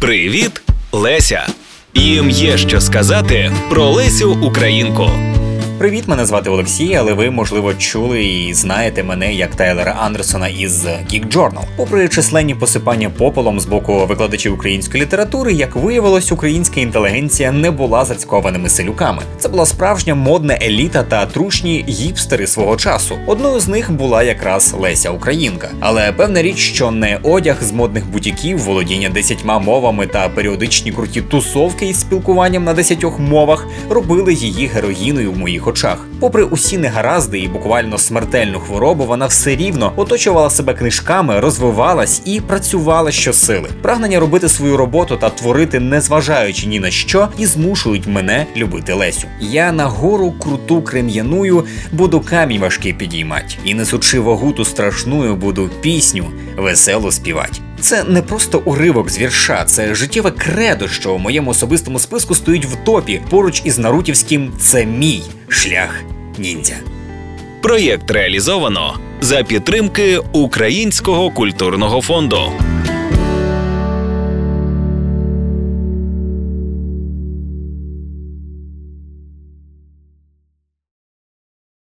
Привіт, Леся! Їм є що сказати про Лесю Українку. Привіт, мене звати Олексій, але ви, можливо, чули і знаєте мене як Тайлера Андерсона із Geek Journal. Попри численні посипання попелом з боку викладачів української літератури, як виявилось, українська інтелігенція не була зацькованими селюками. Це була справжня модна еліта та трушні гіпстери свого часу. Одною з них була якраз Леся Українка. Але певна річ, що не одяг з модних бутіків, володіння десятьма мовами та періодичні круті тусовки із спілкуванням на десятьох мовах робили її героїною в моїх очах. Попри усі негаразди і буквально смертельну хворобу, вона все рівно оточувала себе книжками, розвивалась і працювала щосили. Прагнення робити свою роботу та творити, незважаючи ні на що, і змушують мене любити Лесю. Я на гору круту крем'яную буду камінь важкий підіймать, і несучи вагу ту страшную, буду пісню весело співать. Це не просто уривок з вірша, це життєве кредо, що в моєму особистому списку стоїть в топі поруч із Нарутівським Це мій шлях ніндзя. Проєкт реалізовано за підтримки Українського культурного фонду.